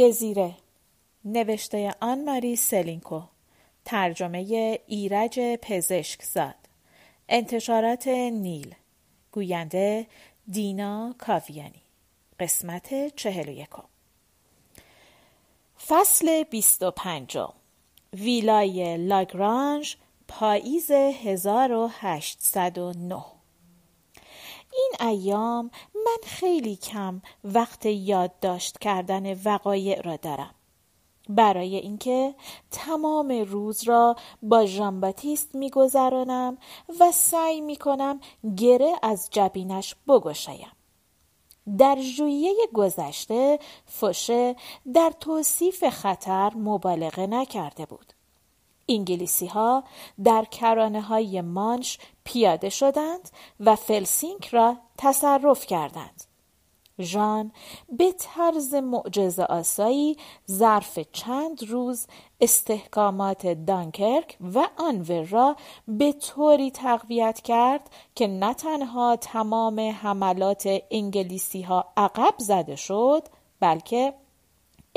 دزیره. نوشته آن ماری سلینکو. ترجمه ایرج پزشک زاد انتشارات نیل. گوینده دینا کاویانی. قسمت چهل و یکم. فصل بیست و پنجم. ویلای لاگرانژ پاییز 1809 این ایام من خیلی کم وقت یادداشت کردن وقایع را دارم. برای اینکه تمام روز را با ژان باتیست میگذرانم و سعی می‌کنم گره از جبینش بگشایم. در ژوئیه گذشته فوشه در توصیف خطر مبالغه نکرده بود. انگلیسی ها در کرانه های مانش پیاده شدند و فلسینک را تصرف کردند. ژان به طرز معجزه آسایی ظرف چند روز استحکامات دانکرک و آنور را به طوری تقویت کرد که نه تنها تمام حملات انگلیسی ها عقب زده شد بلکه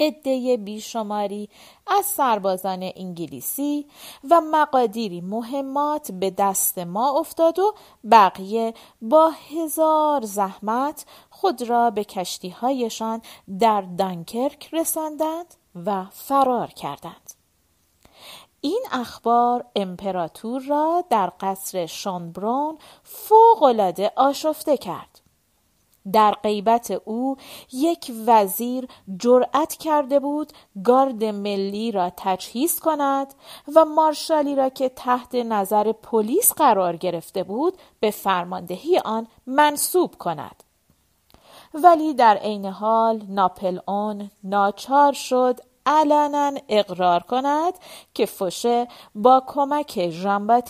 عده بیشماری از سربازان انگلیسی و مقادیری مهمات به دست ما افتاد و بقیه با هزار زحمت خود را به کشتیهایشان در دانکرک رساندند و فرار کردند. این اخبار امپراتور را در قصر شانبرون فوقالعاده آشفته کرد. در غیبت او یک وزیر جرأت کرده بود گارد ملی را تجهیز کند و مارشالی را که تحت نظر پلیس قرار گرفته بود به فرماندهی آن منصوب کند. ولی در عین حال ناپل اون ناچار شد علنا اقرار کند که فوشه با کمک ژان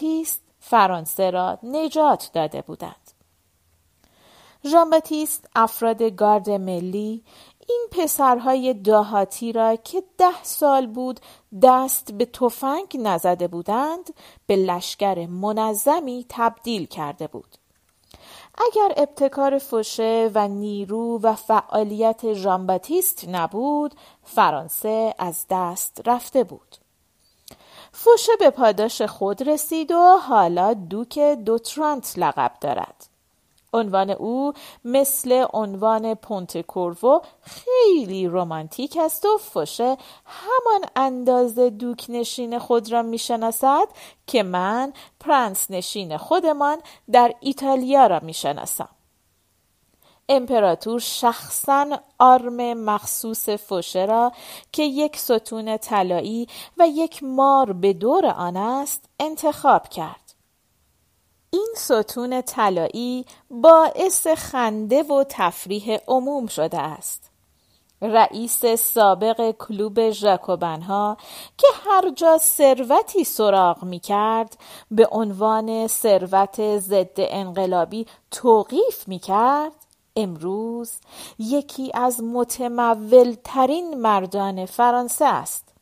فرانسه را نجات داده بودند. ژان باتیست افراد گارد ملی این پسرهای دهاتی را که ده سال بود دست به تفنگ نزده بودند به لشکر منظمی تبدیل کرده بود. اگر ابتکار فوشه و نیرو و فعالیت ژان باتیست نبود فرانسه از دست رفته بود. فوشه به پاداش خود رسید و حالا دوک دوترانت لقب دارد. عنوان او مثل عنوان پونت کورو خیلی رومانتیک است و فوشه همان اندازه دوک نشین خود را می‌شناسد که من پرنس نشین خودمان در ایتالیا را می‌شناسم. امپراتور شخصا آرم مخصوص فوشه را که یک ستون طلایی و یک مار به دور آن است انتخاب کرد. این ستون طلایی باعث خنده و تفریح عموم شده است. رئیس سابق کلوب ژاکوبنها که هر جا ثروتی سراغ می کرد به عنوان ثروت ضد انقلابی توقیف می کرد امروز یکی از متمولترین مردان فرانسه است.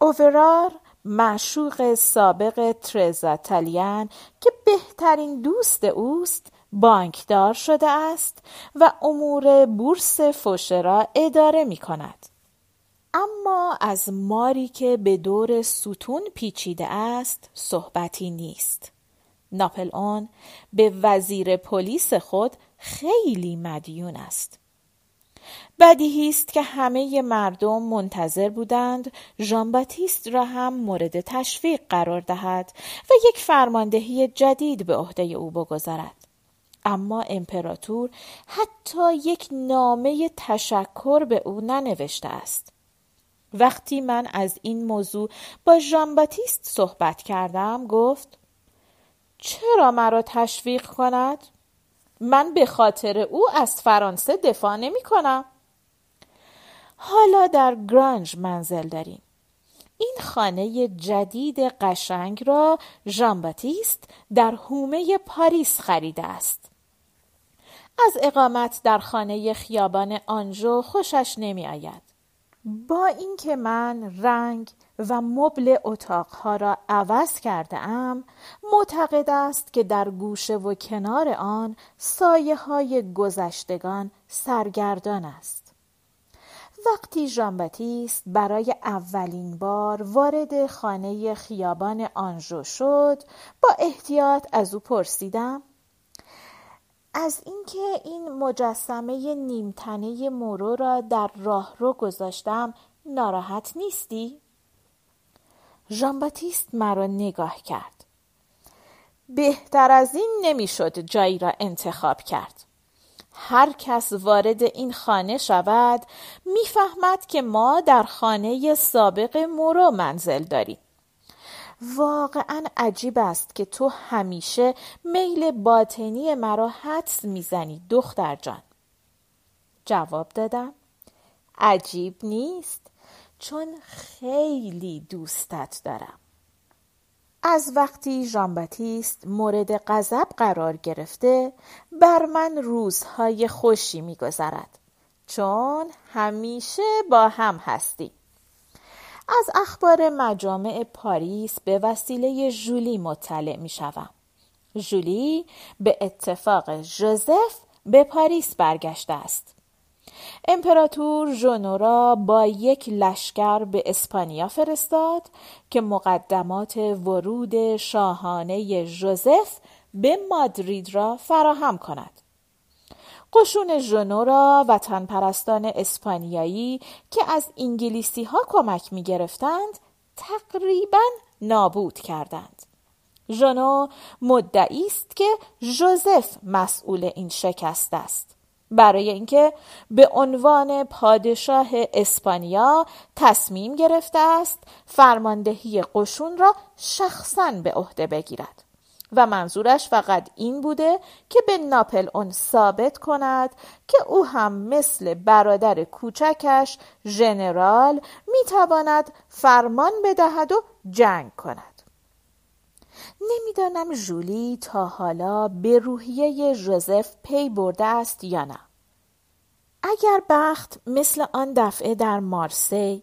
اوورار معشوق سابق ترزا تالیان که بهترین دوست اوست بانکدار شده است و امور بورس فوشه را اداره می کند. اما از ماری که به دور ستون پیچیده است صحبتی نیست. ناپل اون به وزیر پلیس خود خیلی مدیون است. بدیهی است که همه مردم منتظر بودند ژان باتیست را هم مورد تشویق قرار دهد و یک فرماندهی جدید به عهده او بگذارد. اما امپراتور حتی یک نامه تشکر به او ننوشته است. وقتی من از این موضوع با ژان باتیست صحبت کردم گفت چرا مرا تشویق کند؟ من به خاطر او از فرانسه دفاع نمی کنم. حالا در گرانج منزل داریم. این خانه جدید قشنگ را ژان باتیست در حومه پاریس خریده است. از اقامت در خانه خیابان آنژو خوشش نمی آید. با اینکه من رنگ و مبل اتاقها را عوض کرده ام معتقد است که در گوشه و کنار آن سایه های گذشتگان سرگردان است. وقتی ژان باتیست برای اولین بار وارد خانه خیابان آنژو شد با احتیاط از او پرسیدم از اینکه این مجسمه نیمتنه مورو را در راه رو گذاشتم ناراحت نیستی؟ ژان باتیست مرا نگاه کرد. بهتر از این نمی‌شد جایی را انتخاب کرد. هر کس وارد این خانه شود می‌فهمد که ما در خانه سابق مورو منزل داریم. واقعا عجیب است که تو همیشه میل باطنی مرا حدس می‌زنی دختر جان. جواب دادم عجیب نیست چون خیلی دوستت دارم. از وقتی ژامباتیست مورد غضب قرار گرفته بر من روزهای خوشی میگذرد. چون همیشه با هم هستی از اخبار مجامع پاریس به وسیله ژولی مطلع می شوم. ژولی به اتفاق ژوزف به پاریس برگشته است. امپراتور ژونو با یک لشکر به اسپانیا فرستاد که مقدمات ورود شاهانه ژوزف به مادرید را فراهم کند. قشون ژنو را وطن پرستان اسپانیایی که از انگلیسی ها کمک می گرفتند تقریبا نابود کردند. ژنو مدعی است که ژوزف مسئول این شکست است. برای اینکه به عنوان پادشاه اسپانیا تصمیم گرفته است فرماندهی قشون را شخصا به عهده بگیرد. و منظورش فقط این بوده که به ناپل اون ثابت کند که او هم مثل برادر کوچکش ژنرال می‌تواند فرمان بدهد و جنگ کند. نمی‌دانم ژولی تا حالا به روحیه ژوزف پی برده است یا نه. اگر بخت مثل آن دفعه در مارسی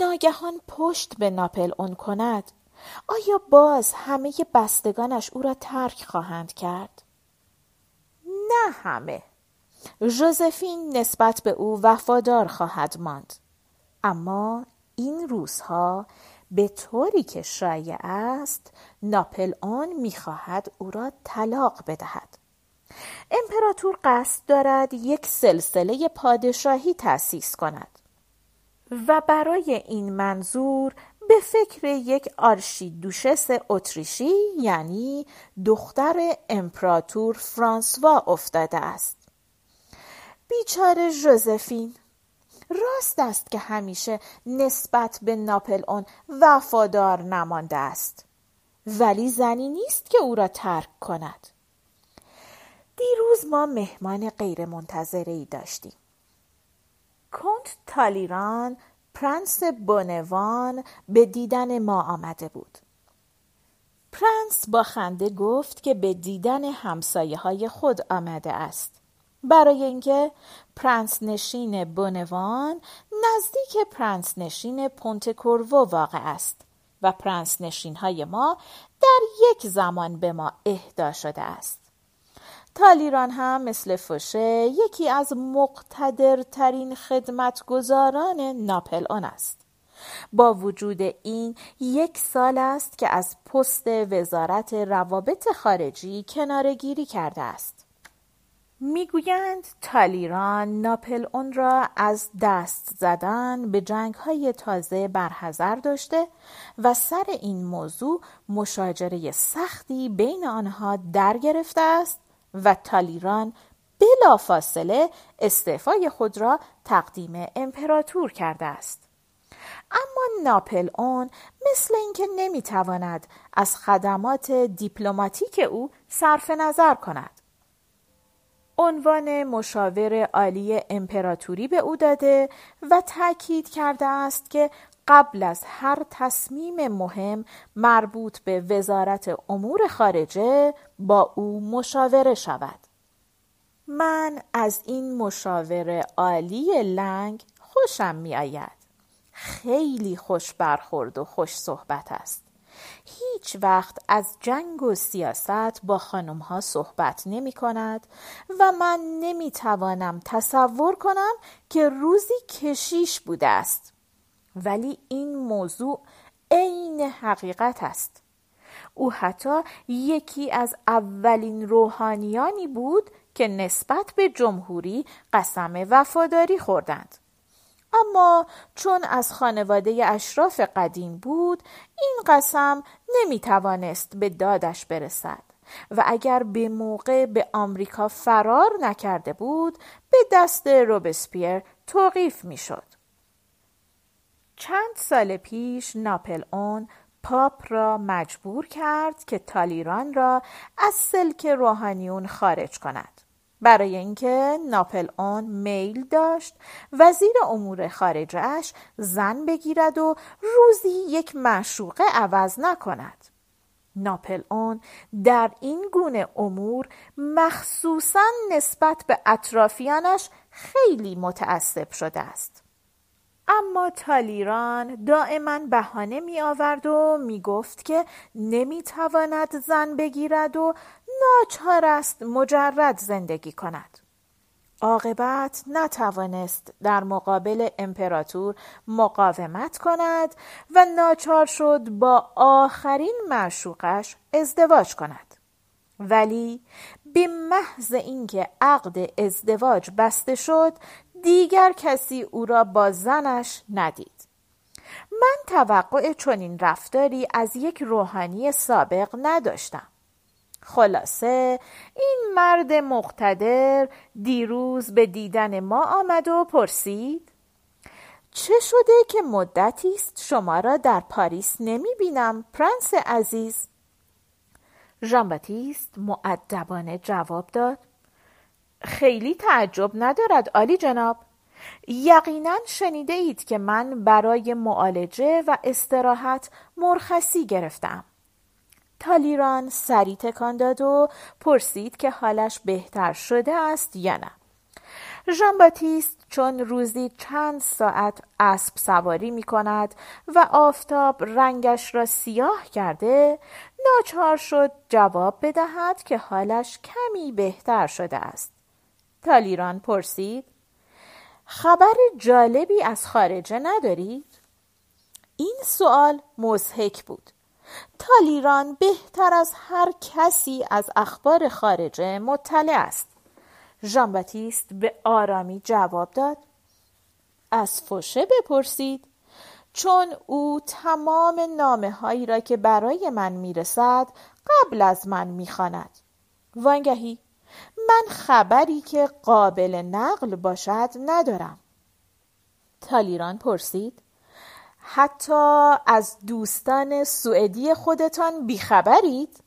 ناگهان پشت به ناپل اون کند آیا باز همه بستگانش او را ترک خواهند کرد؟ نه همه. ژوزفین نسبت به او وفادار خواهد ماند. اما این روزها به طوری که شایع است ناپل آن می‌خواهد او را طلاق بدهد. امپراتور قصد دارد یک سلسله پادشاهی تأسیس کند و برای این منظور به فکر یک آرشی دوشس اتریشی یعنی دختر امپراتور فرانسوا افتاده است. بیچاره ژوزفین راست است که همیشه نسبت به ناپل اون وفادار نمانده است. ولی زنی نیست که او را ترک کند. دیروز ما مهمان غیرمنتظره ای داشتیم. کنت تالیران پرنس بونوان به دیدن ما آمده بود. پرنس با خنده گفت که به دیدن همسایه های خود آمده است. برای اینکه پرنس نشین بونوان نزدیک پرنس نشین پونت کورو واقع است و پرنس نشین های ما در یک زمان به ما اهدا شده است. تالیران هم مثل فوشه یکی از مقتدرترین خدمتگزاران ناپل آن است. با وجود این یک سال است که از پست وزارت روابط خارجی کنارگیری کرده است. می‌گویند تالیران ناپل اون را از دست زدن به جنگ های تازه برحضر داشته و سر این موضوع مشاجره سختی بین آنها در گرفته است و تالیران بلافاصله استعفای خود را تقدیم امپراتور کرده است. اما ناپل اون مثل اینکه نمی‌تواند از خدمات دیپلماتیک او صرف نظر کند. عنوان مشاور عالی امپراتوری به او داده و تاکید کرده است که قبل از هر تصمیم مهم مربوط به وزارت امور خارجه با او مشاوره شود. من از این مشاور عالی لنگ خوشم می آید. خیلی خوش برخورد و خوش صحبت است. هیچ وقت از جنگ و سیاست با خانم ها صحبت نمی کند و من نمی توانم تصور کنم که روزی کشیش بوده است ولی این موضوع عین حقیقت است او حتی یکی از اولین روحانیانی بود که نسبت به جمهوری قسم وفاداری خوردند اما چون از خانواده اشراف قدیم بود این قسم نمی توانست به دادش برسد و اگر به موقع به آمریکا فرار نکرده بود به دست روبسپیر توقیف می شد. چند سال پیش ناپل اون پاپ را مجبور کرد که تالیران را از سلک روحانیون خارج کند. برای اینکه ناپل اون میل داشت وزیر امور خارجش زن بگیرد و روزی یک معشوقه عوض نکند. ناپل اون در این گونه امور مخصوصا نسبت به اطرافیانش خیلی متعصب شده است. اما تالیران دائما بهانه می آورد و می گفت که نمی تواند زن بگیرد و ناچار است مجرد زندگی کند. عاقبت نتوانست در مقابل امپراتور مقاومت کند و ناچار شد با آخرین معشوقش ازدواج کند ولی به محض اینکه عقد ازدواج بسته شد دیگر کسی او را با زنش ندید. من توقع چنین رفتاری از یک روحانی سابق نداشتم. خلاصه این مرد مقتدر دیروز به دیدن ما آمد و پرسید چه شده که مدتی است شما را در پاریس نمی بینم پرنس عزیز؟ ژان باتیست مؤدبانه جواب داد. خیلی تعجب ندارد عالی جناب. یقینا شنیده اید که من برای معالجه و استراحت مرخصی گرفتم. تالیران سری تکان داد و پرسید که حالش بهتر شده است یا نه. ژان باتیست چون روزی چند ساعت اسب سواری می کند و آفتاب رنگش را سیاه کرده ناچار شد جواب بدهد که حالش کمی بهتر شده است. تالیران پرسید خبر جالبی از خارجه ندارید؟ این سوال مزهک بود. تالیران بهتر از هر کسی از اخبار خارجه مطلع است. ژان باتیست به آرامی جواب داد. از فوشه بپرسید چون او تمام نامه هایی را که برای من می‌رسد قبل از من می‌خواند. وانگهی من خبری که قابل نقل باشد ندارم تالیران پرسید حتی از دوستان سوئدی خودتان بیخبرید؟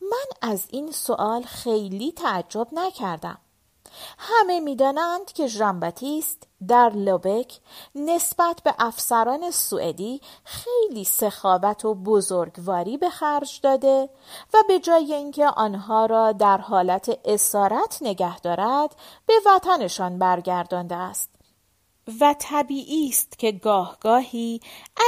من از این سوال خیلی تعجب نکردم. همه می‌دانند که ژان در لوبک نسبت به افسران سوئدی خیلی سخاوت و بزرگواری به خرج داده و به جای اینکه آنها را در حالت اسارت نگه دارد به وطنشان برگردانده است و طبیعی است که گاه گاهی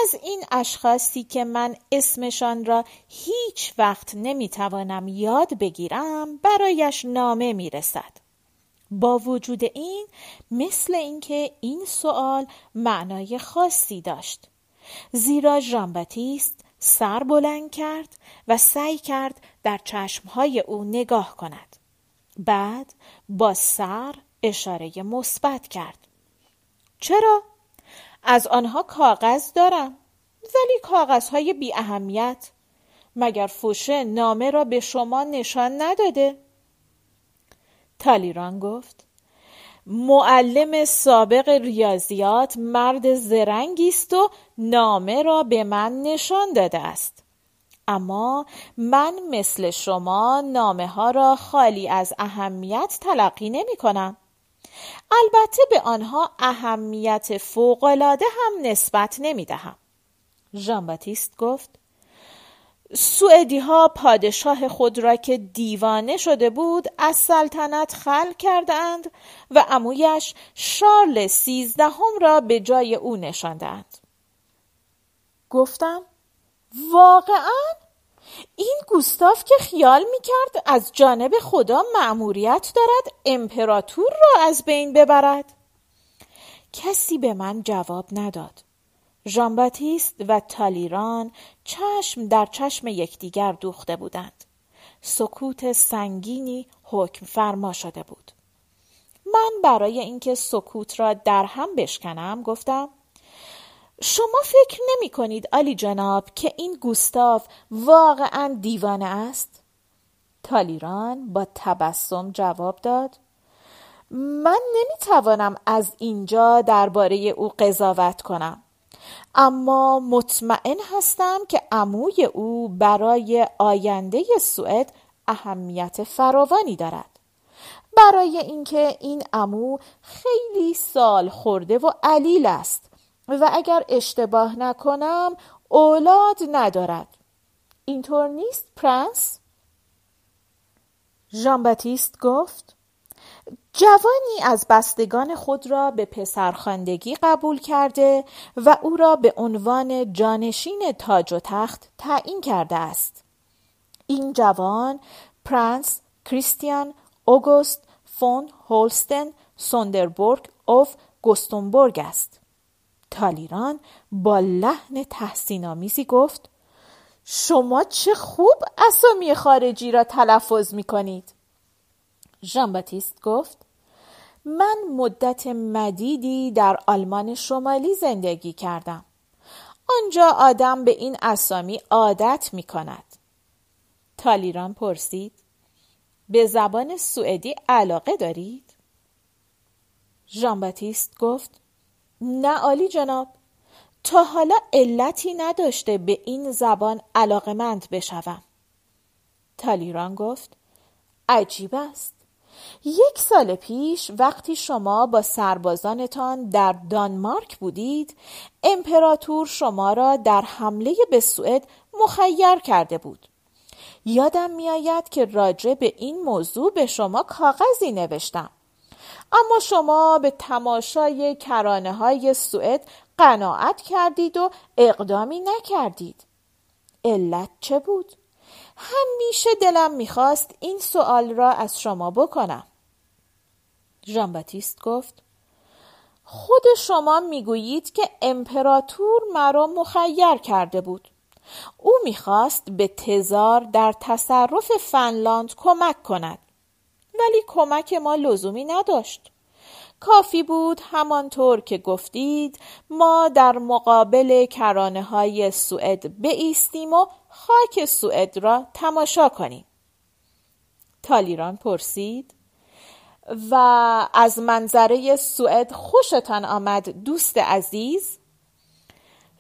از این اشخاصی که من اسمشان را هیچ وقت نمی‌توانم یاد بگیرم برایش نامه می‌رسد. با وجود این مثل اینکه این سوال معنای خاصی داشت. زیرا ژانباتیست سر بلند کرد و سعی کرد در چشمهای او نگاه کند. بعد با سر اشاره مثبت کرد. چرا؟ از آنها کاغذ دارم ولی کاغذهای بی اهمیت مگر فوشه نامه را به شما نشان نداده؟ تالیران گفت معلم سابق ریاضیات مرد زرنگی است و نامه را به من نشان داده است اما من مثل شما نامه ها را خالی از اهمیت تلقی نمی کنم البته به آنها اهمیت فوقالعاده هم نسبت نمی دهم. ژان گفت سوئدی ها پادشاه خود را که دیوانه شده بود از سلطنت خل کردند و امویش شارل سیزدهم را به جای او نشاندند. گفتم واقعا؟ این گوستاف که خیال می‌کرد از جانب خدا مأموریت دارد امپراتور را از بین ببرد؟ کسی به من جواب نداد. ژان و تالیران چشم در چشم یکدیگر دوخته بودند. سکوت سنگینی حکم فرما شده بود. من برای اینکه سکوت را در هم بشکنم گفتم شما فکر نمی کنید آلی جناب که این گوستاف واقعا دیوانه است؟ تالیران با تبسم جواب داد من نمی توانم از اینجا درباره او قضاوت کنم. اما مطمئن هستم که عموی او برای آینده سوئد اهمیت فراوانی دارد. برای اینکه این امو خیلی سال خورده و علیل است و اگر اشتباه نکنم اولاد ندارد. اینطور نیست پرنس؟ ژان گفت. جوانی از بستگان خود را به پسرخواندگی قبول کرده و او را به عنوان جانشین تاج و تخت تعیین کرده است. این جوان پرنس کریستیان اوگوست فون هولستن سوندربورگ اوف گستنبورگ است. تالیران با لحن تحسین گفت شما چه خوب اسامی خارجی را تلفظ می کنید ژان گفت من مدت مدیدی در آلمان شمالی زندگی کردم. آنجا آدم به این اسامی عادت می کند تالیران پرسید به زبان سوئدی علاقه دارید؟ ژان باتیست گفت نه عالی جناب. تا حالا علتی نداشته به این زبان علاقمند بشوم. تالیران گفت عجیب است. یک سال پیش وقتی شما با سربازانتان در دانمارک بودید امپراتور شما را در حمله به سوئد مخیر کرده بود. یادم میآید که راجع به این موضوع به شما کاغذی نوشتم. اما شما به تماشای کرانه های سوئد قناعت کردید و اقدامی نکردید. علت چه بود؟ همیشه دلم می‌خواست این سوال را از شما بکنم. ژان باتیست گفت خود شما می‌گویید که امپراتور مرا مخیر کرده بود. او می‌خواست به تزار در تصرف فنلاند کمک کند. ولی کمک ما لزومی نداشت. کافی بود همانطور که گفتید ما در مقابل کرانه های سوئد بایستیم و خاک سوئد را تماشا کنیم. تالیران پرسید و از منظره سوئد خوشتان آمد دوست عزیز؟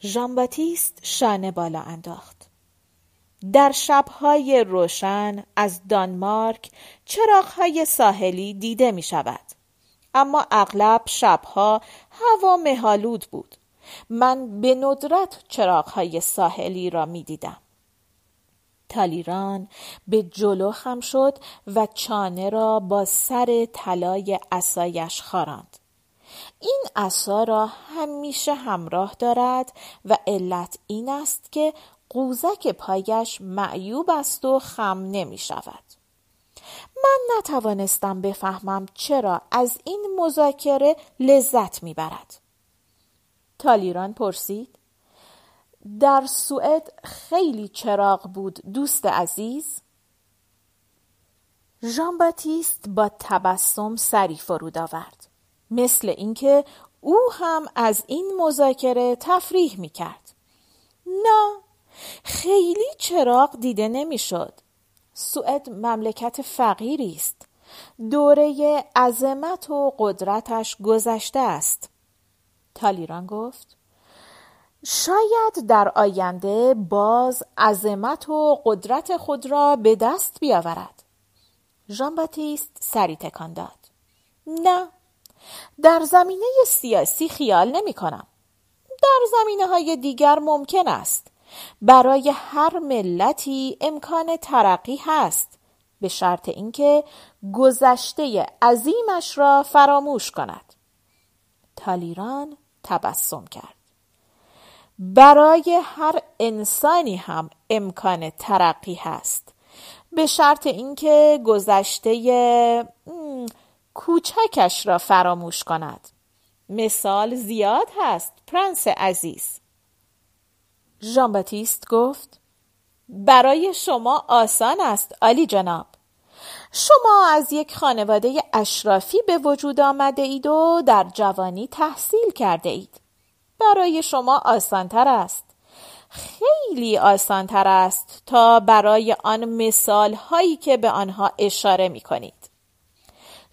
ژان باتیست شانه بالا انداخت. در شبهای روشن از دانمارک چراغهای ساحلی دیده می شود اما اغلب شبها هوا مهالود بود. من به ندرت چراغهای ساحلی را می دیدم تالیران به جلو خم شد و چانه را با سر طلای اسایش خاراند این عصا را همیشه همراه دارد و علت این است که قوزک پایش معیوب است و خم نمی شود. من نتوانستم بفهمم چرا از این مذاکره لذت می برد. تالیران پرسید در سوئد خیلی چراغ بود دوست عزیز؟ ژان باتیست با تبسم سری فرود آورد. مثل اینکه او هم از این مذاکره تفریح می کرد. نه خیلی چراغ دیده نمی‌شد. سوئد مملکت فقیری است. دوره عظمت و قدرتش گذشته است. تالیران گفت شاید در آینده باز عظمت و قدرت خود را به دست بیاورد. ژان باتیست سری تکان داد. نه در زمینه سیاسی خیال نمی کنم. در زمینه های دیگر ممکن است. برای هر ملتی امکان ترقی هست به شرط اینکه گذشته عظیمش را فراموش کند. تالیران تبسم کرد. برای هر انسانی هم امکان ترقی هست. به شرط اینکه گذشته کوچکش را فراموش کند. مثال زیاد هست پرنس عزیز. ژان باتیست گفت برای شما آسان است عالی جناب. شما از یک خانواده اشرافی به وجود آمده اید و در جوانی تحصیل کرده اید. برای شما آسانتر است. خیلی آسانتر است تا برای آن مثال هایی که به آنها اشاره می کنید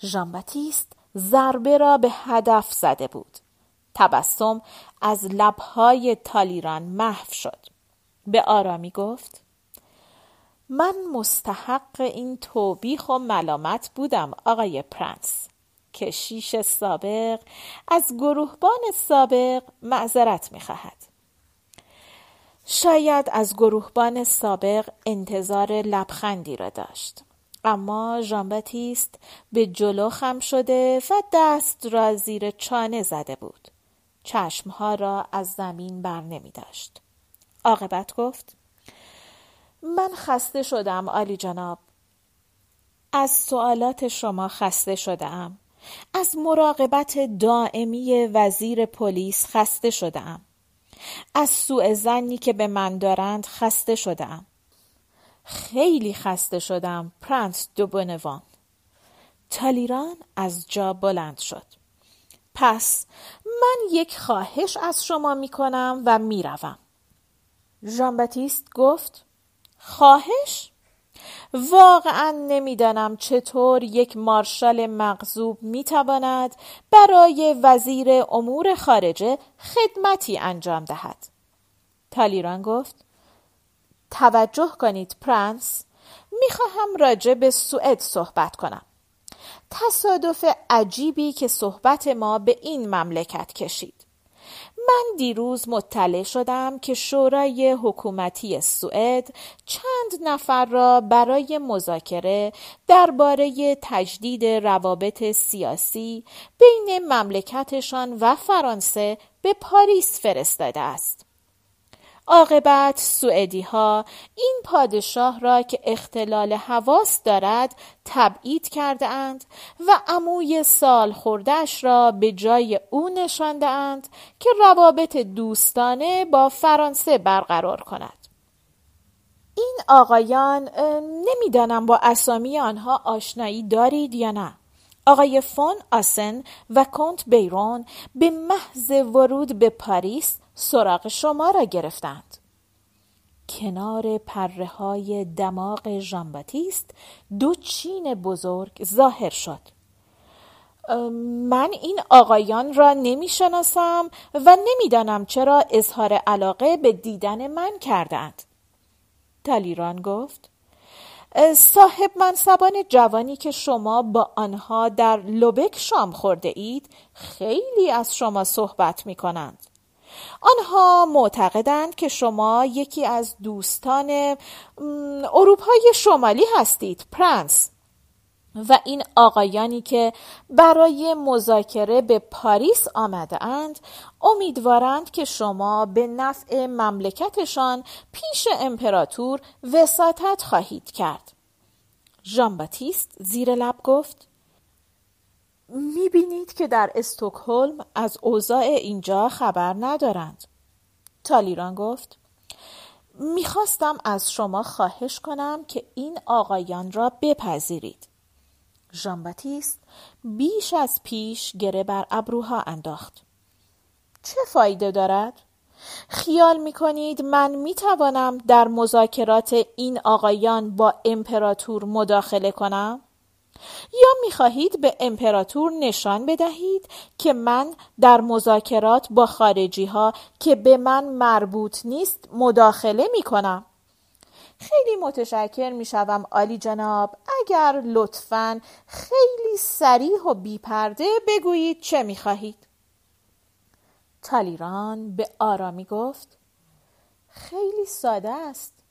ژان باتیست ضربه را به هدف زده بود. تبسم از لبهای تالیران محو شد. به آرامی گفت من مستحق این توبیخ و ملامت بودم آقای پرنس. کشیش سابق از گروهبان سابق معذرت می خواهد. شاید از گروهبان سابق انتظار لبخندی را داشت اما ژانباتیست به جلو خم شده و دست را زیر چانه زده بود. چشمها را از زمین بر نمی داشت. عاقبت گفت من خسته شدم آلی جناب. از سوالات شما خسته شدم از مراقبت دائمی وزیر پلیس خسته شدم از سوء زنی که به من دارند خسته شدم خیلی خسته شدم پرنس دو بنوان تالیران از جا بلند شد پس من یک خواهش از شما می کنم و می روم. ژان گفت خواهش؟ واقعا نمی‌دانم چطور یک مارشال مغزوب می‌تواند برای وزیر امور خارجه خدمتی انجام دهد. تالیران گفت توجه کنید پرنس می‌خواهم راجع به سوئد صحبت کنم. تصادف عجیبی که صحبت ما به این مملکت کشید. من دیروز مطلع شدم که شورای حکومتی سوئد چند نفر را برای مذاکره درباره تجدید روابط سیاسی بین مملکتشان و فرانسه به پاریس فرستاده است. عاقبت سوئدی ها این پادشاه را که اختلال حواس دارد تبعید کرده اند و عموی سال خوردش را به جای او نشانده اند که روابط دوستانه با فرانسه برقرار کند. این آقایان نمی‌دانم با اسامی آنها آشنایی دارید یا نه. آقای فون آسن و کنت بیرون به محض ورود به پاریس سراغ شما را گرفتند. کنار پره های دماغ ژانباتیست دو چین بزرگ ظاهر شد. من این آقایان را نمی شناسم و نمی‌دانم چرا اظهار علاقه به دیدن من کردند. تالیران گفت صاحب منصبان جوانی که شما با آنها در لوبک شام خورده اید خیلی از شما صحبت می کنند. آنها معتقدند که شما یکی از دوستان اروپای شمالی هستید پرنس. و این آقایانی که برای مذاکره به پاریس آمده اند امیدوارند که شما به نفع مملکتشان پیش امپراتور وساطت خواهید کرد. ژان باتیست زیر لب گفت می‌بینید که در استکهلم از اوضاع اینجا خبر ندارند. تالیران گفت می‌خواستم از شما خواهش کنم که این آقایان را بپذیرید. ژان باتیست بیش از پیش گره بر ابروها انداخت. چه فایده دارد؟ خیال می کنید من می توانم در مذاکرات این آقایان با امپراتور مداخله کنم؟ یا می خواهید به امپراتور نشان بدهید که من در مذاکرات با خارجی ها که به من مربوط نیست مداخله می کنم؟ خیلی متشکر می شوم آلی جناب اگر لطفا خیلی سریح و بیپرده بگویید چه می خواهید؟ تالیران به آرامی گفت خیلی ساده است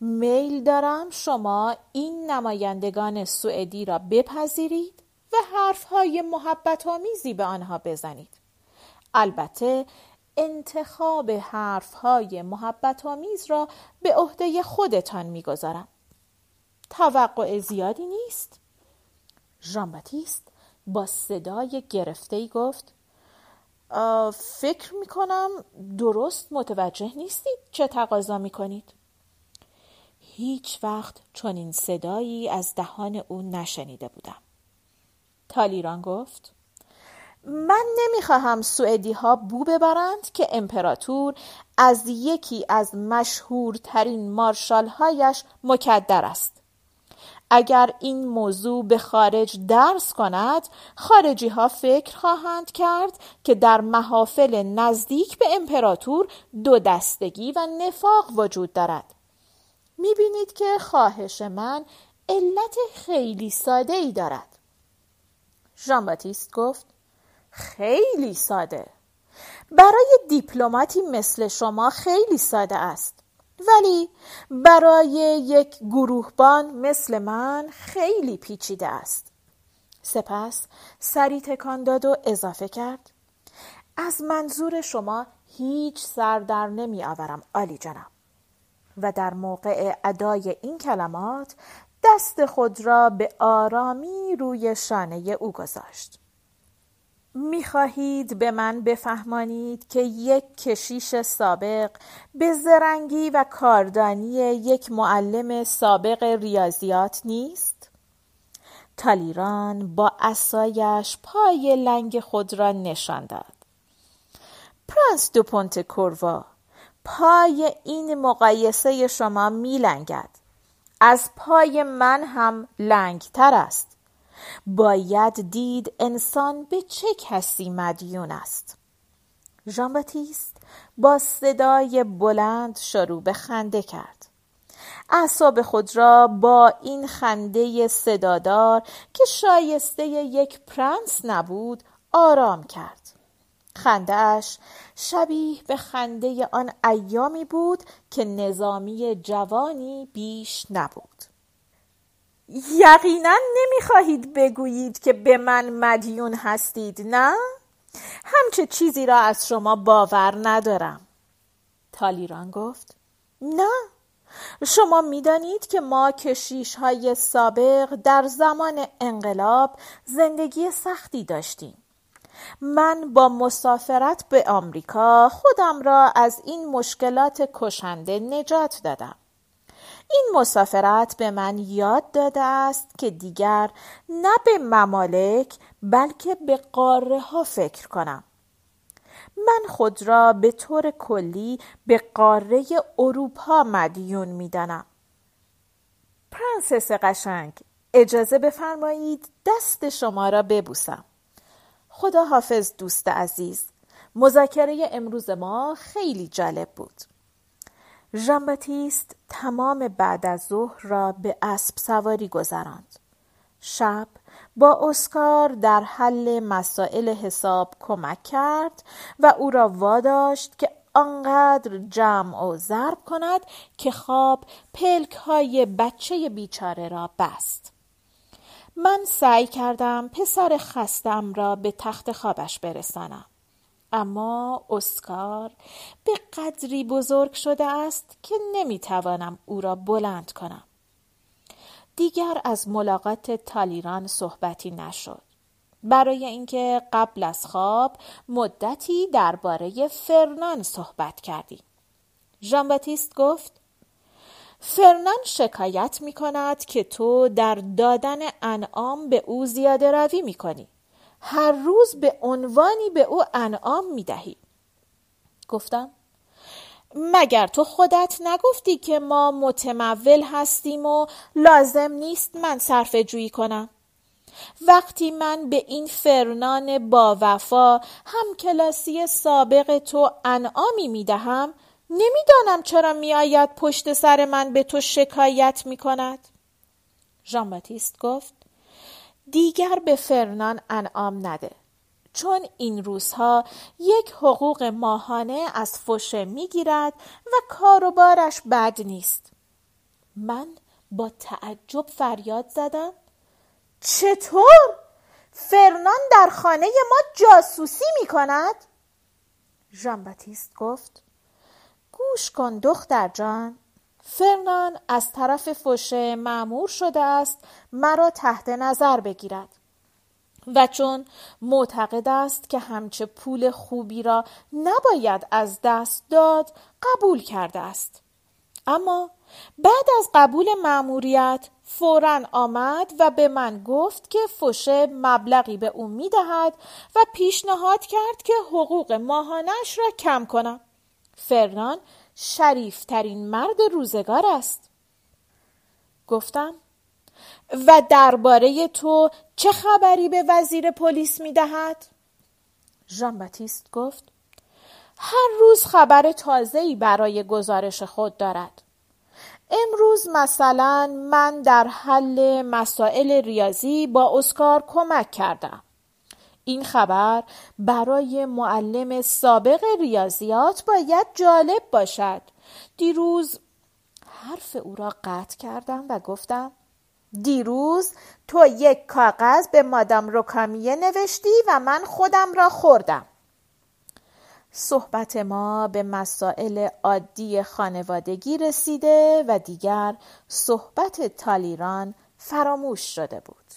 میل دارم شما این نمایندگان سوئدی را بپذیرید و حرفهای محبت آمیزی به آنها بزنید. البته انتخاب حرفهای محبت آمیز را به عهده خودتان می‌گذارم. توقع زیادی نیست؟ ژان با صدای گرفته ای گفت فکر می کنم درست متوجه نیستید چه تقاضا می کنید هیچ وقت چنین صدایی از دهان او نشنیده بودم. تالیران گفت من نمی‌خواهم سوئدی ها بو ببرند که امپراتور از یکی از مشهورترین مارشال هایش مکدر است. اگر این موضوع به خارج درس کند خارجی ها فکر خواهند کرد که در محافل نزدیک به امپراتور دو دستگی و نفاق وجود دارد. می‌بینید که خواهش من علت خیلی ساده ای دارد. ژان گفت خیلی ساده. برای دیپلماتی مثل شما خیلی ساده است. ولی برای یک گروهبان مثل من خیلی پیچیده است. سپس سری تکان داد و اضافه کرد. از منظور شما هیچ سر در نمی آورم آلی جناب. و در موقع ادای این کلمات دست خود را به آرامی روی شانه او گذاشت می‌خواهید به من بفهمانید که یک کشیش سابق به زرنگی و کاردانی یک معلم سابق ریاضیات نیست؟ تالیران با اسایش پای لنگ خود را نشان داد. پرنس دو پونت کوروا پای این مقایسه شما میلنگد. از پای من هم لنگتر است. باید دید انسان به چه کسی مدیون است ژان با صدای بلند شروع به خنده کرد اعصاب خود را با این خنده صدادار که شایسته یک پرنس نبود آرام کرد خندهاش. شبیه به خنده آن ایامی بود که نظامی جوانی بیش نبود. یقینا نمی‌خواهید بگویید که به من مدیون هستید نه؟ همچه چیزی را از شما باور ندارم. تالیران گفت نه. شما می‌دانید که ما کشیش های سابق در زمان انقلاب زندگی سختی داشتیم. من با مسافرت به آمریکا خودم را از این مشکلات کشنده نجات دادم. این مسافرت به من یاد داده است که دیگر نه به ممالک بلکه به قاره ها فکر کنم. من خود را به طور کلی به قاره اروپا مدیون می‌دانم. پرنسس قشنگ اجازه بفرمایید دست شما را ببوسم. خدا حافظ دوست عزیز مذاکره امروز ما خیلی جالب بود ژان باتیست تمام بعد از ظهر را به اسب سواری گذراند. شب با اسکار در حل مسائل حساب کمک کرد و او را واداشت که آنقدر جمع و ضرب کند که خواب پلک های بچه بیچاره را بست. من سعی کردم پسر خستم را به تخت خوابش برسانم. اما اسکار به قدری بزرگ شده است که نمی‌توانم او را بلند کنم. دیگر از ملاقات تالیران صحبتی نشد. برای اینکه قبل از خواب مدتی درباره فرنان صحبت کردیم. ژان گفت فرنان شکایت می کند که تو در دادن انعام به او زیاده روی می کنی. هر روز به عنوانی به او انعام می دهی. گفتم مگر تو خودت نگفتی که ما متمول هستیم و لازم نیست من صرف جویی کنم وقتی من به این فرنان با وفا هم کلاسی سابق تو انعامی می دهم نمی‌دانم چرا می آید پشت سر من به تو شکایت می کند گفت دیگر به فرنان انعام نده چون این روزها یک حقوق ماهانه از فوشه می‌گیرد و کاروبارش بد نیست من با تعجب فریاد زدم چطور؟ فرنان در خانه ما جاسوسی می کند؟ گفت گوش کن دختر جان. فرنان از طرف فوشه معمور شده است مرا تحت نظر بگیرد. و چون معتقد است که همچه پول خوبی را نباید از دست داد قبول کرده است. اما بعد از قبول مأموریت فورا آمد و به من گفت که فوشه مبلغی به او می‌دهد و پیشنهاد کرد که حقوق ماهانش را کم کنم. فرنان شریفترین مرد روزگار است گفتم و درباره تو چه خبری به وزیر پلیس می دهد؟ ژان باتیست گفت هر روز خبر تازه‌ای برای گزارش خود دارد. امروز مثلا من در حل مسائل ریاضی با اسکار کمک کردم. این خبر برای معلم سابق ریاضیات باید جالب باشد. دیروز حرف او را قطع کردم و گفتم دیروز تو یک کاغذ به مادام روکامیه نوشتی و من خودم را خوردم صحبت ما به مسائل عادی خانوادگی رسیده و دیگر صحبت تالیران فراموش شده بود